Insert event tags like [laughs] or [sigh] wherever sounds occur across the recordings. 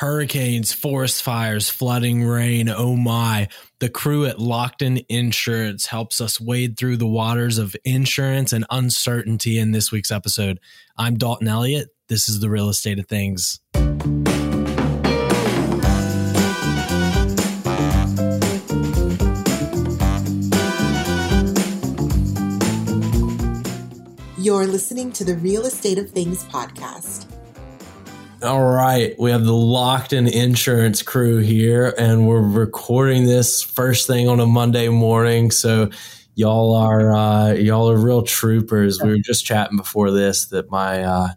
Hurricanes, forest fires, flooding, rain. Oh my. The crew at Lockton Insurance helps us wade through the waters of insurance and uncertainty in this week's episode. I'm Dalton Elliott. This is the real estate of things. You're listening to the Real Estate of Things podcast. All right, we have the Lockton Insurance crew here, and we're recording this first thing on a Monday morning. So, y'all are uh, y'all are real troopers. We were just chatting before this that my uh,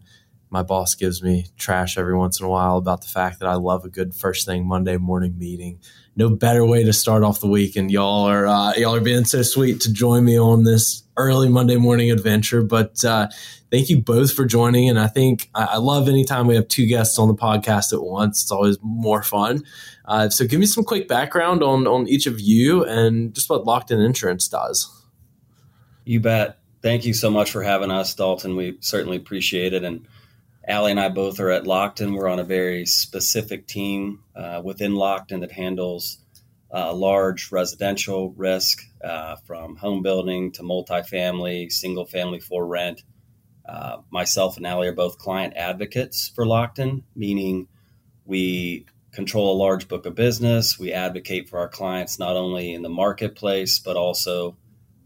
my boss gives me trash every once in a while about the fact that I love a good first thing Monday morning meeting. No better way to start off the week, and y'all are uh, y'all are being so sweet to join me on this early Monday morning adventure. But uh, thank you both for joining. And I think I love anytime we have two guests on the podcast at once. It's always more fun. Uh, so give me some quick background on on each of you and just what Lockton Insurance does. You bet. Thank you so much for having us, Dalton. We certainly appreciate it. And Allie and I both are at Lockton. We're on a very specific team uh, within Lockton that handles uh, large residential risk uh, from home building to multifamily, single family for rent. Uh, myself and Allie are both client advocates for Lockton, meaning we control a large book of business. We advocate for our clients not only in the marketplace, but also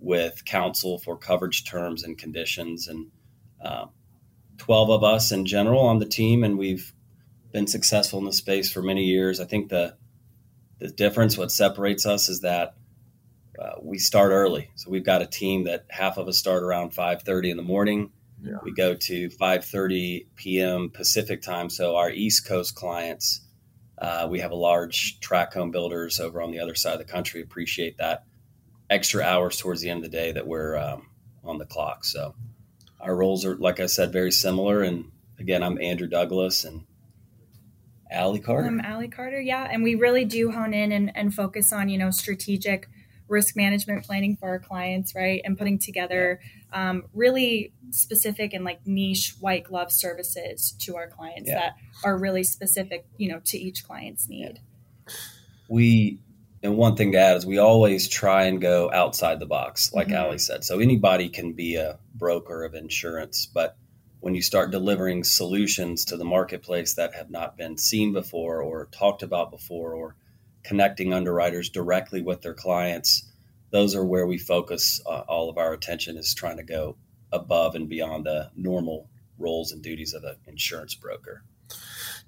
with counsel for coverage terms and conditions. And uh, 12 of us in general on the team, and we've been successful in the space for many years. I think the the difference, what separates us, is that uh, we start early. So we've got a team that half of us start around 5:30 in the morning. Yeah. We go to 5:30 p.m. Pacific time. So our East Coast clients, uh, we have a large track home builders over on the other side of the country. Appreciate that extra hours towards the end of the day that we're um, on the clock. So our roles are, like I said, very similar. And again, I'm Andrew Douglas, and Allie Carter. I'm Allie Carter, yeah. And we really do hone in and, and focus on, you know, strategic risk management planning for our clients, right? And putting together um, really specific and like niche white glove services to our clients yeah. that are really specific, you know, to each client's need. Yeah. We, and one thing to add is we always try and go outside the box, like mm-hmm. Allie said. So anybody can be a broker of insurance, but when you start delivering solutions to the marketplace that have not been seen before or talked about before or connecting underwriters directly with their clients those are where we focus uh, all of our attention is trying to go above and beyond the normal roles and duties of an insurance broker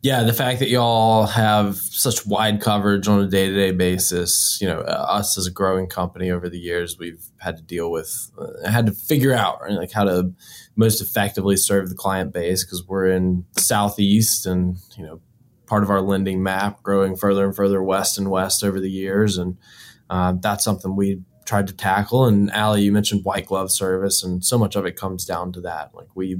yeah, the fact that y'all have such wide coverage on a day to day basis, you know, uh, us as a growing company over the years, we've had to deal with, uh, had to figure out right, like how to most effectively serve the client base because we're in southeast and you know part of our lending map growing further and further west and west over the years, and uh, that's something we tried to tackle. And Allie, you mentioned white glove service, and so much of it comes down to that. Like we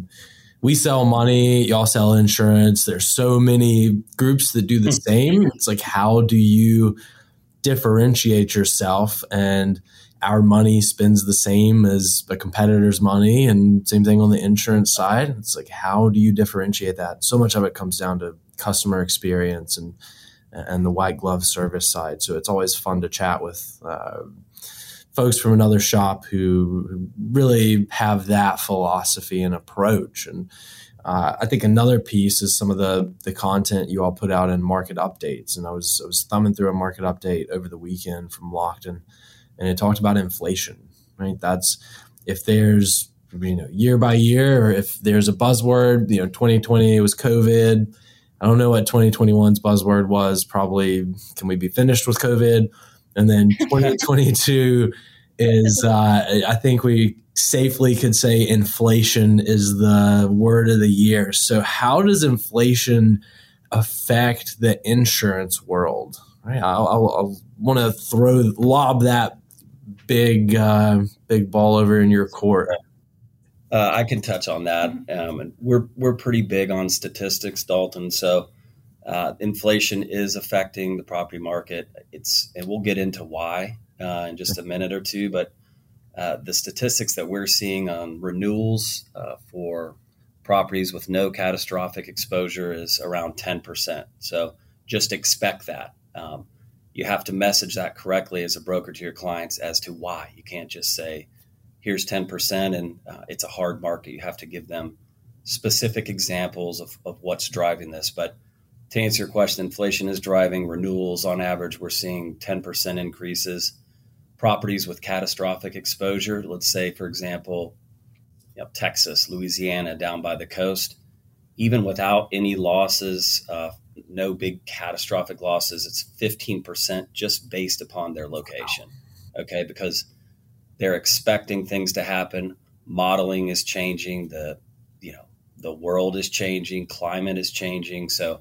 we sell money, y'all sell insurance. There's so many groups that do the same. It's like, how do you differentiate yourself? And our money spends the same as a competitor's money, and same thing on the insurance side. It's like, how do you differentiate that? So much of it comes down to customer experience and and the white glove service side. So it's always fun to chat with. Uh, folks from another shop who really have that philosophy and approach. And uh, I think another piece is some of the the content you all put out in market updates. And I was I was thumbing through a market update over the weekend from Lockton, and it talked about inflation. Right, that's if there's you know year by year, or if there's a buzzword. You know, 2020 was COVID. I don't know what 2021's buzzword was. Probably, can we be finished with COVID? And then [laughs] 2022 is, uh, I think we safely could say inflation is the word of the year. So, how does inflation affect the insurance world? Right, I'll, I'll, I'll want to throw lob that big uh, big ball over in your court. Uh, I can touch on that. Um, and we're we're pretty big on statistics, Dalton. So uh, inflation is affecting the property market. It's and we'll get into why uh, in just a minute or two. But uh, the statistics that we're seeing on renewals uh, for properties with no catastrophic exposure is around ten percent. So just expect that. Um, you have to message that correctly as a broker to your clients as to why. You can't just say, here's 10% and uh, it's a hard market. You have to give them specific examples of, of what's driving this. But to answer your question, inflation is driving renewals. On average, we're seeing 10% increases. Properties with catastrophic exposure, let's say, for example, you know, Texas, Louisiana, down by the coast, even without any losses, uh, no big catastrophic losses, it's 15% just based upon their location. Okay, because they're expecting things to happen. Modeling is changing. The you know the world is changing. Climate is changing. So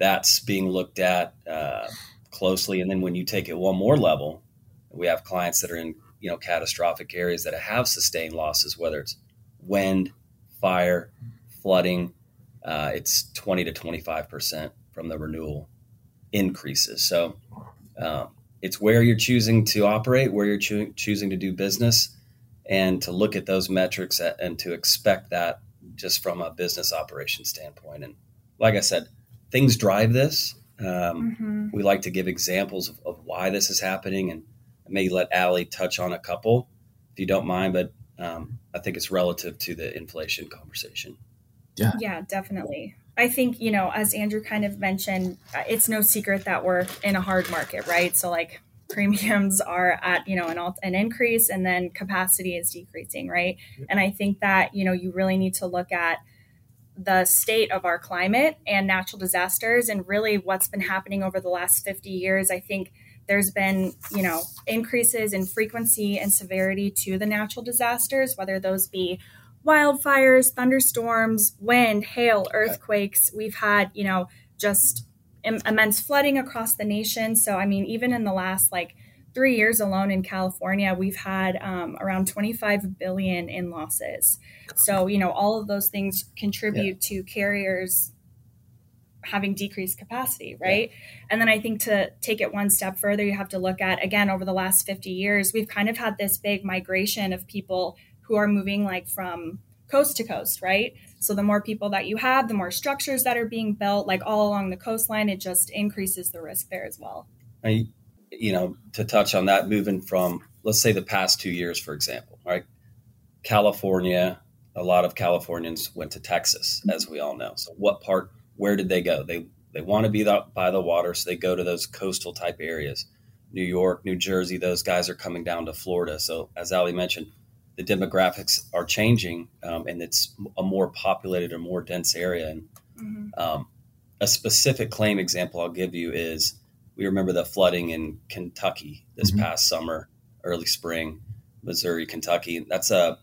that's being looked at uh, closely. And then when you take it one more level, we have clients that are in you know catastrophic areas that have sustained losses, whether it's wind, fire, flooding. Uh, it's 20 to 25 percent from the renewal increases. So um, it's where you're choosing to operate, where you're cho- choosing to do business, and to look at those metrics at, and to expect that just from a business operation standpoint. And like I said, things drive this. Um, mm-hmm. We like to give examples of, of, why this is happening, and I may let Allie touch on a couple if you don't mind. But um, I think it's relative to the inflation conversation. Yeah, yeah, definitely. I think, you know, as Andrew kind of mentioned, uh, it's no secret that we're in a hard market, right? So, like, [laughs] premiums are at, you know, an, alt- an increase and then capacity is decreasing, right? And I think that, you know, you really need to look at the state of our climate and natural disasters and really what's been happening over the last 50 years. I think there's been, you know, increases in frequency and severity to the natural disasters, whether those be wildfires, thunderstorms, wind, hail, earthquakes. We've had, you know, just Im- immense flooding across the nation. So, I mean, even in the last like three years alone in California, we've had um, around 25 billion in losses. So, you know, all of those things contribute yeah. to carriers having decreased capacity, right? Yeah. And then I think to take it one step further, you have to look at again over the last 50 years, we've kind of had this big migration of people who are moving like from coast to coast, right? So the more people that you have, the more structures that are being built, like all along the coastline, it just increases the risk there as well. I, you know, to touch on that, moving from let's say the past two years, for example, right? California, a lot of Californians went to Texas, as we all know. So what part? Where did they go? They they want to be the, by the water, so they go to those coastal type areas. New York, New Jersey, those guys are coming down to Florida. So as Allie mentioned, the demographics are changing um, and it's a more populated or more dense area. And mm-hmm. um, a specific claim example I'll give you is we remember the flooding in Kentucky this mm-hmm. past summer, early spring, Missouri, Kentucky. That's a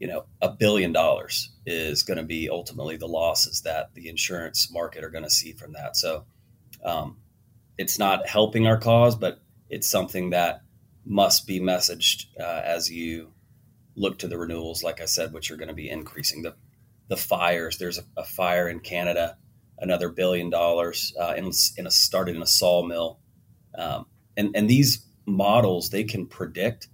you know a billion dollars is going to be ultimately the losses that the insurance market are going to see from that. So um, it's not helping our cause, but it's something that must be messaged uh, as you look to the renewals, like I said, which are going to be increasing. The the fires. There's a, a fire in Canada, another billion dollars, uh, in, in a started in a sawmill, um, and and these models they can predict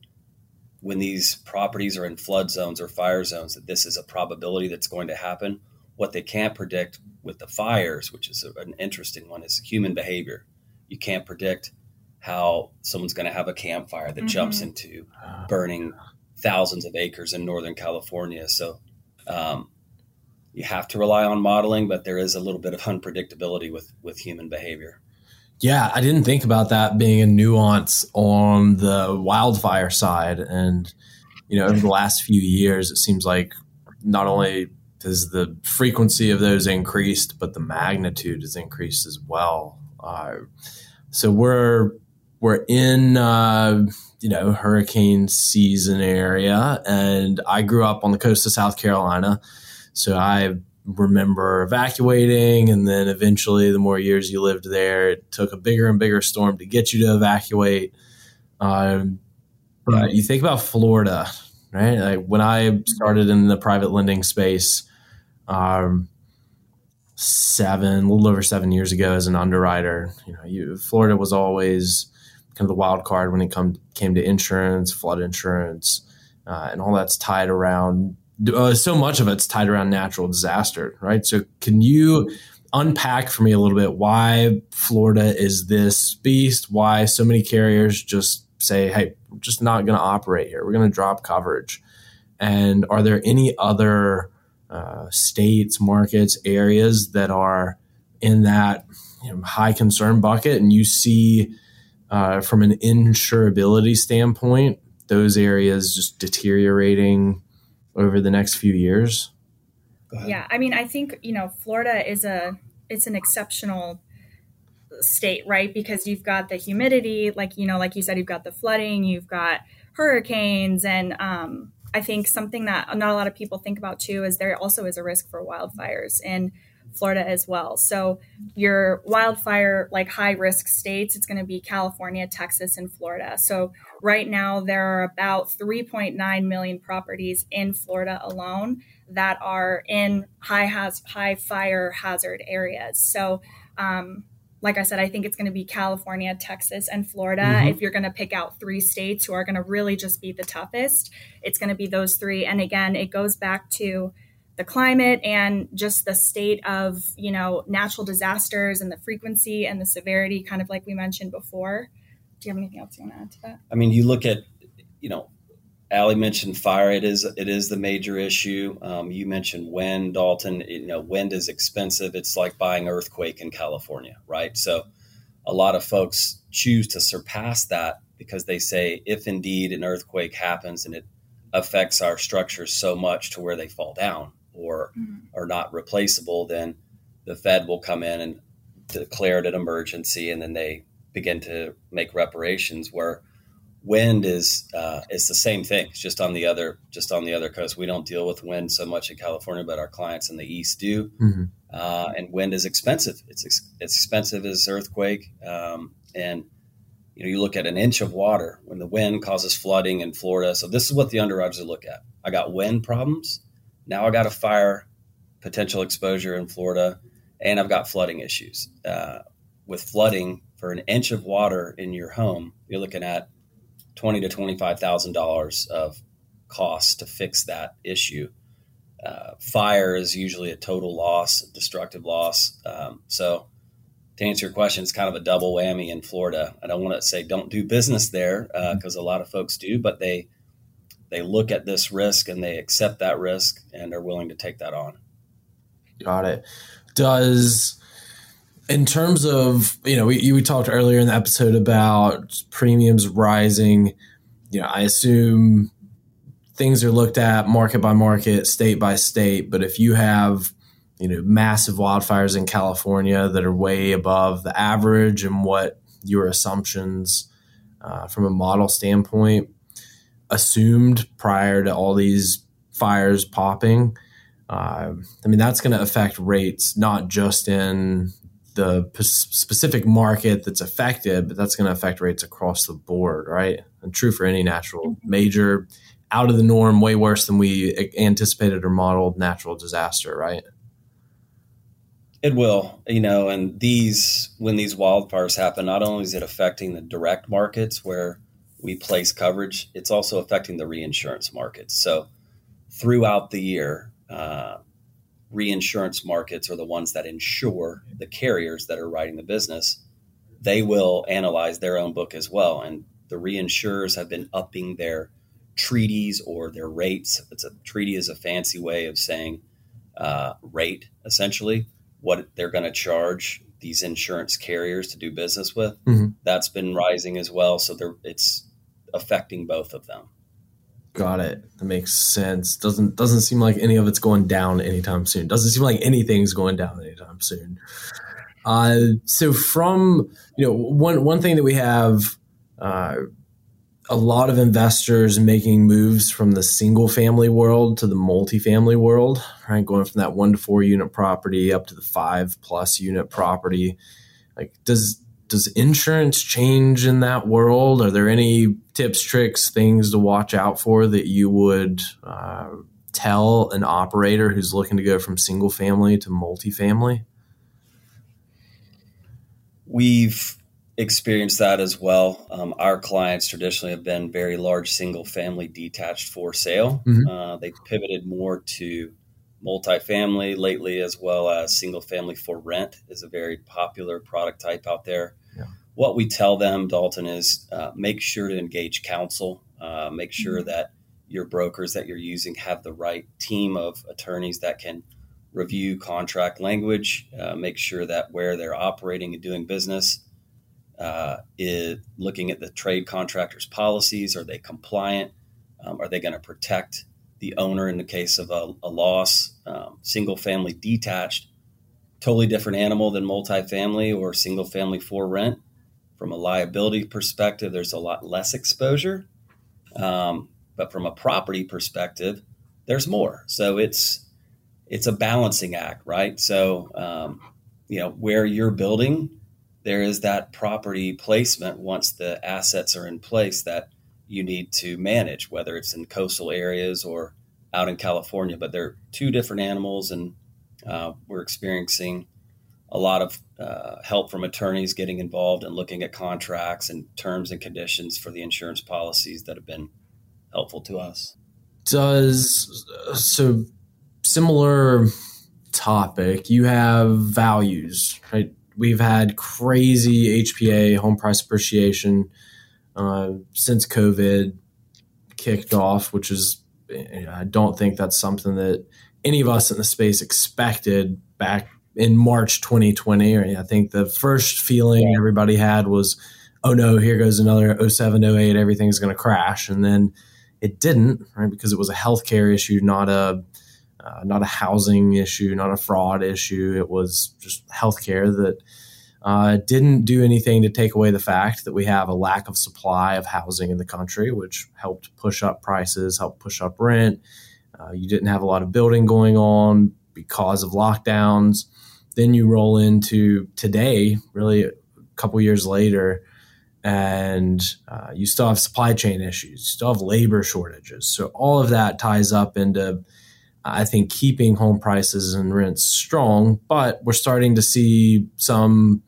when these properties are in flood zones or fire zones that this is a probability that's going to happen. What they can't predict with the fires, which is a, an interesting one, is human behavior. You can't predict how someone's going to have a campfire that mm-hmm. jumps into burning thousands of acres in Northern California. So um, you have to rely on modeling, but there is a little bit of unpredictability with with human behavior. Yeah, I didn't think about that being a nuance on the wildfire side. And, you know, over the last few years, it seems like not only has the frequency of those increased, but the magnitude has increased as well. Uh, so we're we're in uh, you know hurricane season area, and I grew up on the coast of South Carolina, so I remember evacuating, and then eventually, the more years you lived there, it took a bigger and bigger storm to get you to evacuate. Um, but you think about Florida, right? Like when I started in the private lending space, um, seven, a little over seven years ago as an underwriter, you know, you, Florida was always kind of the wild card when it come, came to insurance, flood insurance, uh, and all that's tied around. Uh, so much of it's tied around natural disaster, right? So, can you unpack for me a little bit why Florida is this beast, why so many carriers just say, hey, we're just not going to operate here. We're going to drop coverage. And are there any other uh, states, markets, areas that are in that you know, high concern bucket? And you see uh, from an insurability standpoint, those areas just deteriorating over the next few years? Yeah, I mean, I think you know, Florida is a it's an exceptional state, right? Because you've got the humidity, like you know, like you said, you've got the flooding, you've got hurricanes, and um, I think something that not a lot of people think about too is there also is a risk for wildfires in Florida as well. So your wildfire like high risk states, it's going to be California, Texas, and Florida. So right now there are about 3.9 million properties in Florida alone that are in high has high fire hazard areas. So um, like I said, I think it's going to be California, Texas, and Florida. Mm-hmm. If you're going to pick out three states who are going to really just be the toughest, it's going to be those three. And again, it goes back to the climate and just the state of, you know, natural disasters and the frequency and the severity, kind of like we mentioned before. Do you have anything else you want to add to that? I mean, you look at, you know, Allie mentioned fire. It is it is the major issue. Um, you mentioned wind, Dalton. You know, wind is expensive. It's like buying earthquake in California, right? So, a lot of folks choose to surpass that because they say, if indeed an earthquake happens and it affects our structures so much to where they fall down or mm-hmm. are not replaceable, then the Fed will come in and declare it an emergency, and then they begin to make reparations. Where wind is uh, is the same thing. It's just on the other just on the other coast. We don't deal with wind so much in California, but our clients in the east do. Mm-hmm. Uh, and wind is expensive. It's ex- it's expensive as earthquake. Um, and you know, you look at an inch of water when the wind causes flooding in Florida. So this is what the underwriters look at. I got wind problems. Now I got a fire potential exposure in Florida, and I've got flooding issues. Uh, with flooding, for an inch of water in your home, you're looking at twenty to twenty five thousand dollars of costs to fix that issue. Uh, fire is usually a total loss, destructive loss. Um, so, to answer your question, it's kind of a double whammy in Florida. I don't want to say don't do business there because uh, a lot of folks do, but they they look at this risk and they accept that risk and are willing to take that on. Got it. Does in terms of you know we, we talked earlier in the episode about premiums rising. You know i assume things are looked at market by market state by state but if you have you know massive wildfires in california that are way above the average and what your assumptions uh, from a model standpoint assumed prior to all these fires popping uh, I mean, that's going to affect rates not just in the p- specific market that's affected, but that's going to affect rates across the board, right? And true for any natural mm-hmm. major, out of the norm, way worse than we anticipated or modeled natural disaster, right? It will, you know, and these when these wildfires happen, not only is it affecting the direct markets where we place coverage, it's also affecting the reinsurance markets. So throughout the year, uh, reinsurance markets are the ones that insure the carriers that are writing the business. They will analyze their own book as well. And the reinsurers have been upping their treaties or their rates. It's a treaty is a fancy way of saying uh, rate, essentially, what they're going to charge these insurance carriers to do business with. Mm-hmm. That's been rising as well. So it's affecting both of them. Got it. That makes sense. Doesn't doesn't seem like any of it's going down anytime soon. Doesn't seem like anything's going down anytime soon. Uh, so from you know one one thing that we have uh, a lot of investors making moves from the single family world to the multifamily world, right? Going from that one to four unit property up to the five plus unit property. Like, does does insurance change in that world? Are there any tips, tricks, things to watch out for that you would uh, tell an operator who's looking to go from single family to multifamily? We've experienced that as well. Um, our clients traditionally have been very large single family detached for sale. Mm-hmm. Uh, they pivoted more to multifamily lately, as well as single family for rent is a very popular product type out there. Yeah. What we tell them, Dalton, is uh, make sure to engage counsel. Uh, make sure mm-hmm. that your brokers that you're using have the right team of attorneys that can review contract language, uh, make sure that where they're operating and doing business uh, is looking at the trade contractor's policies. Are they compliant? Um, are they going to protect the owner in the case of a, a loss? Um, single family detached, totally different animal than multifamily or single family for rent. From a liability perspective, there's a lot less exposure. Um, but from a property perspective, there's more. So it's it's a balancing act, right? So um, you know where you're building, there is that property placement once the assets are in place that you need to manage, whether it's in coastal areas or out in California. But they're two different animals, and uh, we're experiencing a lot of uh, help from attorneys getting involved and looking at contracts and terms and conditions for the insurance policies that have been helpful to us. Does so similar topic, you have values, right? We've had crazy HPA home price appreciation uh, since COVID kicked off, which is I don't think that's something that any of us in the space expected back in March 2020. Or I think the first feeling yeah. everybody had was, oh no, here goes another 07, 08, everything's going to crash. And then it didn't, right? Because it was a healthcare issue, not a uh, not a housing issue, not a fraud issue. It was just healthcare that uh, didn't do anything to take away the fact that we have a lack of supply of housing in the country, which helped push up prices, helped push up rent. Uh, you didn't have a lot of building going on because of lockdowns. Then you roll into today, really a couple years later, and uh, you still have supply chain issues, you still have labor shortages. So all of that ties up into, I think, keeping home prices and rents strong. But we're starting to see some,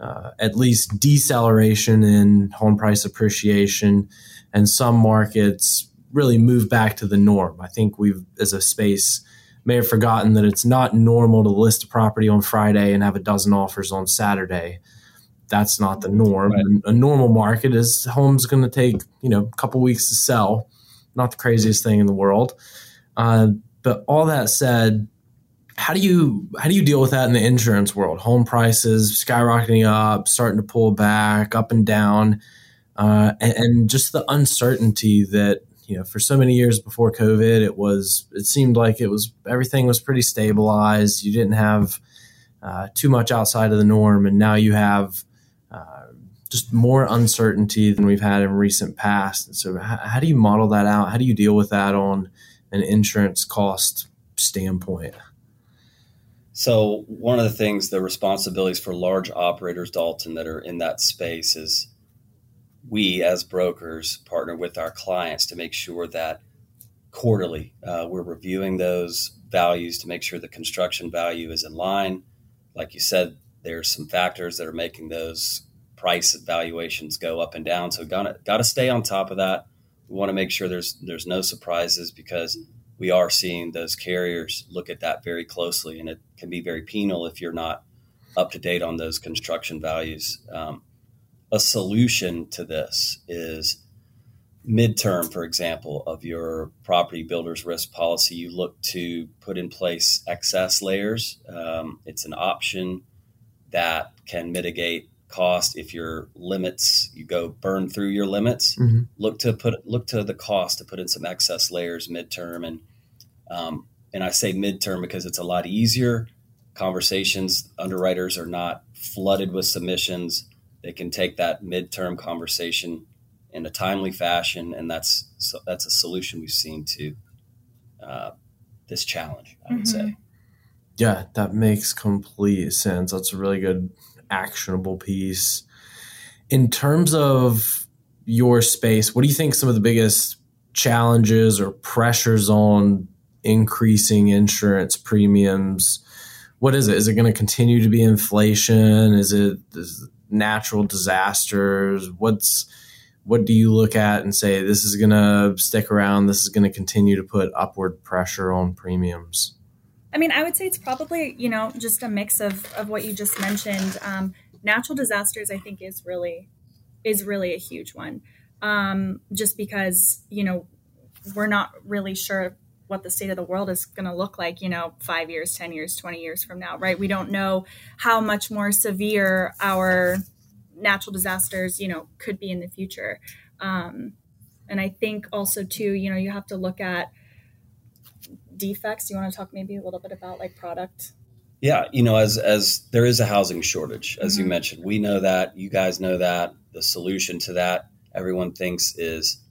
uh, at least, deceleration in home price appreciation, and some markets really move back to the norm. I think we've, as a space, may have forgotten that it's not normal to list a property on Friday and have a dozen offers on Saturday that's not the norm. Right. A normal market is home's going to take you know a couple weeks to sell. Not the craziest thing in the world. Uh, but all that said, how do you how do you deal with that in the insurance world? Home prices skyrocketing up, starting to pull back, up and down, uh, and, and just the uncertainty that you know for so many years before COVID, it was it seemed like it was everything was pretty stabilized. You didn't have uh, too much outside of the norm, and now you have uh, just more uncertainty than we've had in recent past. And so, how, how do you model that out? How do you deal with that on an insurance cost standpoint? So, one of the things, the responsibilities for large operators, Dalton, that are in that space is we as brokers partner with our clients to make sure that quarterly uh, we're reviewing those values to make sure the construction value is in line. Like you said, there's some factors that are making those price valuations go up and down. So gotta gotta stay on top of that. We want to make sure there's there's no surprises because we are seeing those carriers look at that very closely, and it can be very penal if you're not up to date on those construction values. Um, a solution to this is midterm, for example, of your property builder's risk policy. You look to put in place excess layers. Um, it's an option that can mitigate cost if your limits you go burn through your limits mm-hmm. look to put look to the cost to put in some excess layers midterm and um, and i say midterm because it's a lot easier conversations underwriters are not flooded with submissions they can take that midterm conversation in a timely fashion and that's so that's a solution we've seen to uh, this challenge i would mm-hmm. say yeah, that makes complete sense. That's a really good actionable piece. In terms of your space, what do you think some of the biggest challenges or pressures on increasing insurance premiums? What is it? Is it going to continue to be inflation? Is it is natural disasters? What's what do you look at and say this is going to stick around? This is going to continue to put upward pressure on premiums? I mean, I would say it's probably you know just a mix of of what you just mentioned. Um, natural disasters, I think, is really is really a huge one. Um, just because you know we're not really sure what the state of the world is going to look like, you know, five years, 10 years, 20 years from now, right? We don't know how much more severe our natural disasters, you know, could be in the future. Um, and I think also, too, you know, you have to look at defects. You want to talk maybe a little bit about like product? Yeah, you know, as as there is a housing shortage, as mm-hmm. you mentioned, we know that. You guys know that. The solution to that, everyone thinks, is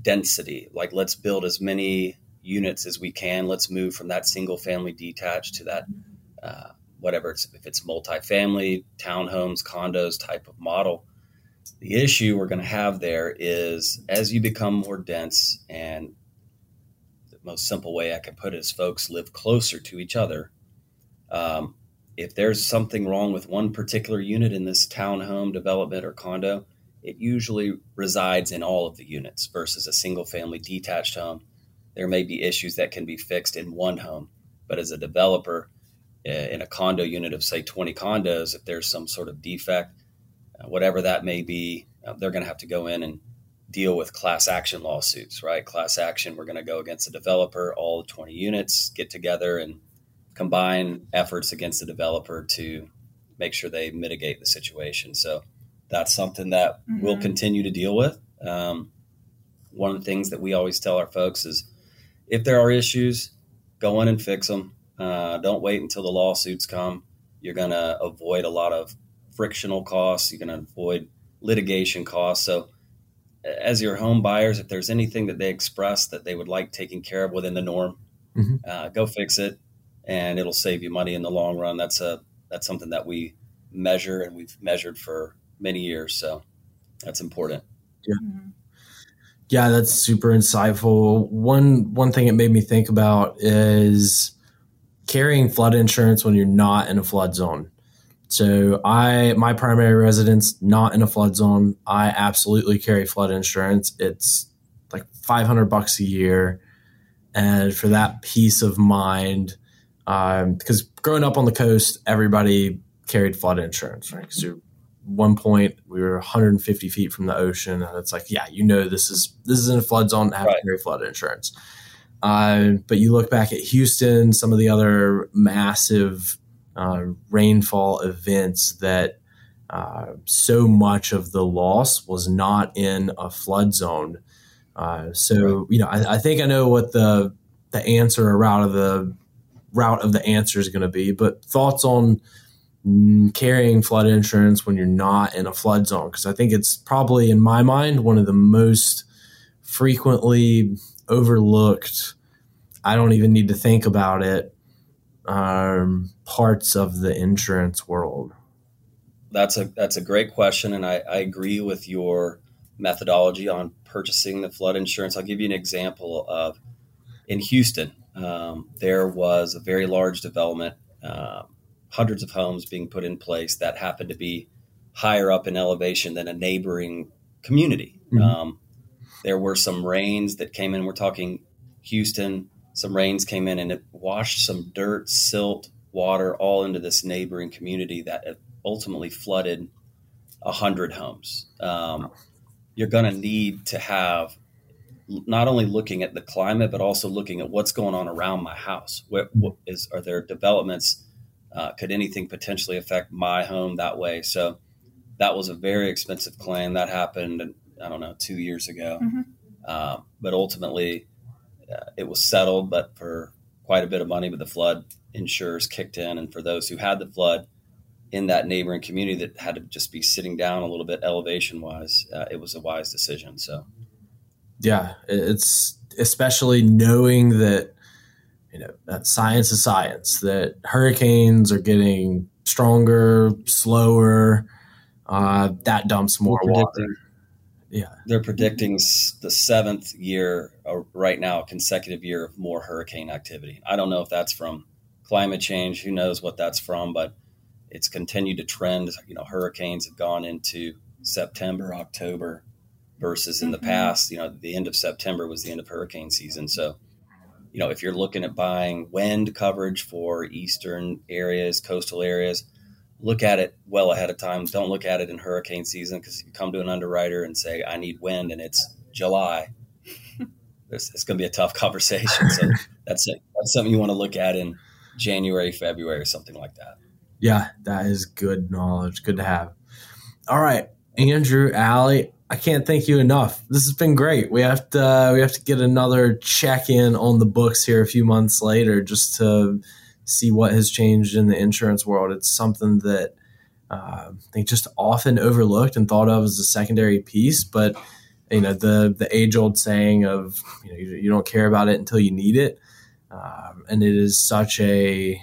density. Like, let's build as many units as we can. Let's move from that single family detached to that, uh, whatever it's, if it's multifamily, townhomes, condos type of model. The issue we're going to have there is as you become more dense, and the most simple way I can put it is folks live closer to each other. Um, if there's something wrong with one particular unit in this townhome development or condo, it usually resides in all of the units versus a single family detached home there may be issues that can be fixed in one home. But as a developer eh, in a condo unit of, say, 20 condos, if there's some sort of defect, uh, whatever that may be, uh, they're going to have to go in and deal with class action lawsuits, right? Class action, we're going to go against the developer, all 20 units get together and combine efforts against the developer to make sure they mitigate the situation. So that's something that mm-hmm. we'll continue to deal with. Um, one of the things that we always tell our folks is if there are issues, go in and fix them. Uh, don't wait until the lawsuits come. You're going to avoid a lot of frictional costs. You're going to avoid litigation costs. So, as your home buyers, if there's anything that they express that they would like taken care of within the norm, mm-hmm. uh, go fix it, and it'll save you money in the long run. That's a that's something that we measure and we've measured for many years. So that's important. Yeah. Yeah, that's super insightful. One one thing it made me think about is carrying flood insurance when you're not in a flood zone. So I my primary residence not in a flood zone. I absolutely carry flood insurance. It's like 500 bucks a year, and for that peace of mind, um, because growing up on the coast, everybody carried flood insurance, right? Because you're one point we were 150 feet from the ocean and it's like yeah you know this is this is in a flood zone have right. to carry flood insurance. Uh, but you look back at houston some of the other massive uh, rainfall events that uh, so much of the loss was not in a flood zone. Uh, so you know I, I, think i know what the the answer or route of the route of the answer is going to be but thoughts on carrying flood insurance when you're not in a flood zone because I think it's probably in my mind one of the most frequently overlooked. I don't even need to think about it. Um, parts of the insurance world. That's a that's a great question, and I, I agree with your methodology on purchasing the flood insurance. I'll give you an example of in Houston. Um, there was a very large development. Um, hundreds of homes being put in place that happen to be higher up in elevation than a neighboring community. Mm-hmm. Um, there were some rains that came in. We're talking Houston. Some rains came in and it washed some dirt, silt, water all into this neighboring community that ultimately flooded a hundred homes. Um, you're going to need to have not only looking at the climate, but also looking at what's going on around my house. What, what is are there developments uh, could anything potentially affect my home that way? So that was a very expensive claim that happened. I don't know, two years ago. Mm-hmm. Uh, but ultimately, uh, it was settled, but for quite a bit of money. But the flood insurers kicked in, and for those who had the flood in that neighboring community that had to just be sitting down a little bit elevation wise, uh, it was a wise decision. So, yeah, it's especially knowing that you know, that science is science, that hurricanes are getting stronger, slower. Uh, that dumps more water. Yeah. They're predicting the seventh year uh, right now, consecutive year of more hurricane activity. I don't know if that's from climate change. Who knows what that's from, but it's continued to trend. You know, hurricanes have gone into September, October versus in mm-hmm. the past, you know, the end of September was the end of hurricane season. So you know, if you're looking at buying wind coverage for eastern areas, coastal areas, look at it well ahead of time. Don't look at it in hurricane season because if you come to an underwriter and say, I need wind and it's July, [laughs] it's, it's going to be a tough conversation. So that's it. That's something you want to look at in January, February, or something like that. Yeah, that is good knowledge. Good to have. All right, Andrew, Allie, I can't thank you enough. This has been great. We have to uh, we have to get another check in on the books here a few months later just to see what has changed in the insurance world. It's something that uh, they just often overlooked and thought of as a secondary piece, but you know the the age old saying of you know you, you, don't care about it until you need it, um, and it is such a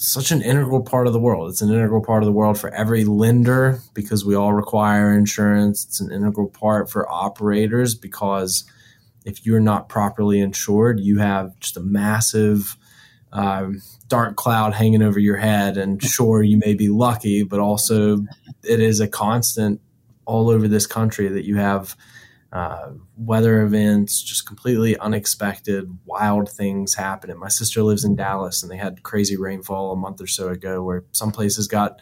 such an integral part of the world. It's an integral part of the world for every lender because we all require insurance. It's an integral part for operators because if you're not properly insured, you have just a massive um, dark cloud hanging over your head. And sure, you may be lucky, but also it is a constant all over this country that you have uh, weather events, just completely unexpected, wild things happening. My sister lives in Dallas, and they had crazy rainfall a month or so ago, where some places got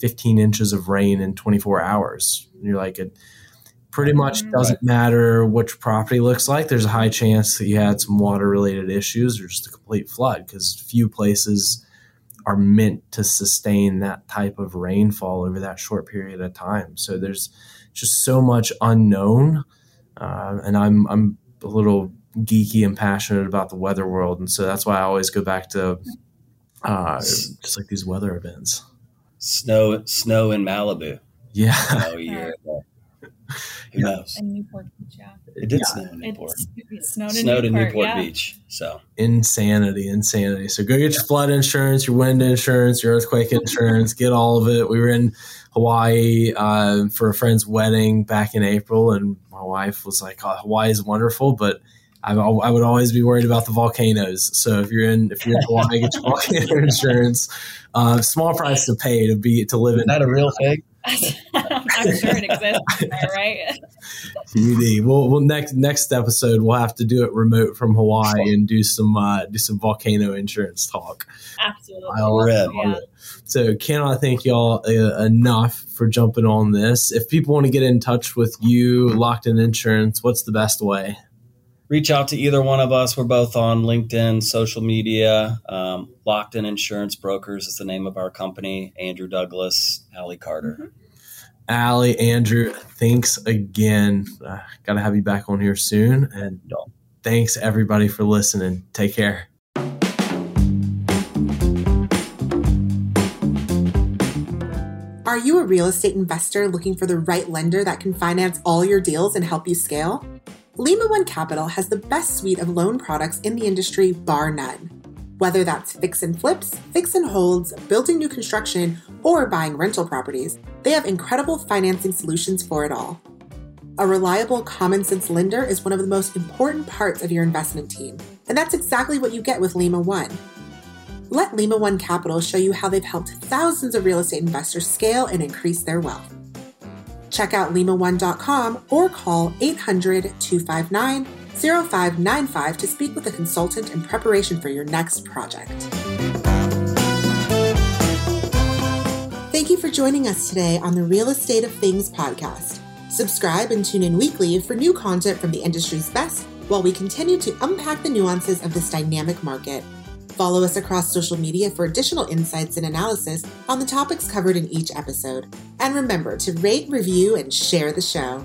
15 inches of rain in 24 hours. And you're like, it pretty much mm-hmm. doesn't matter which property looks like. There's a high chance that you had some water related issues or just a complete flood because few places are meant to sustain that type of rainfall over that short period of time. So there's just so much unknown uh, and I'm I'm a little geeky and passionate about the weather world, and so that's why I always go back to uh, just like these weather events. Snow, snow in Malibu. Yeah. year. [laughs] Who knows? In Newport Beach, yeah. It did yeah. snow in Newport. It snowed, snowed in Newport, Newport, yeah. Beach. So insanity, insanity. So go get your flood insurance, your wind insurance, your earthquake insurance. Get all of it. We were in Hawaii uh, for a friend's wedding back in April, and my wife was like, oh, "Hawaii is wonderful, but." I, I would always be worried about the volcanoes. So if you're in if you're in Hawaii, get your [laughs] volcano insurance. Uh, small price to pay to be to live in. Is that a real thing? [laughs] I'm sure it exists there, [laughs] right? TBD. We'll, we'll next next episode we'll have to do it remote from Hawaii and do some uh, do some volcano insurance talk. Absolutely. I love, yeah. it. So cannot thank y'all uh, enough for jumping on this. If people want to get in touch with you, Lockton Insurance, what's the best way? reach out to either one of us. We're both on LinkedIn, social media. Um, Lockton Insurance Brokers is the name of our company. Andrew Douglas, Allie Carter. Mm-hmm. Allie, Andrew, thanks again. Uh, Got to have you back on here soon. And thanks everybody for listening. Take care. Are you a real estate investor looking for the right lender that can finance all your deals and help you scale? Lima One Capital has the best suite of loan products in the industry, bar none. Whether that's fix and flips, fix and holds, building new construction, or buying rental properties, they have incredible financing solutions for it all. A reliable, common sense lender is one of the most important parts of your investment team, and that's exactly what you get with Lima One. Let Lima One Capital show you how they've helped thousands of real estate investors scale and increase their wealth. Check out lima1.com or call 800 259 0595 to speak with a consultant in preparation for your next project. Thank you for joining us today on the Real Estate of Things podcast. Subscribe and tune in weekly for new content from the industry's best while we continue to unpack the nuances of this dynamic market. Follow us across social media for additional insights and analysis on the topics covered in each episode. And remember to rate, review, and share the show.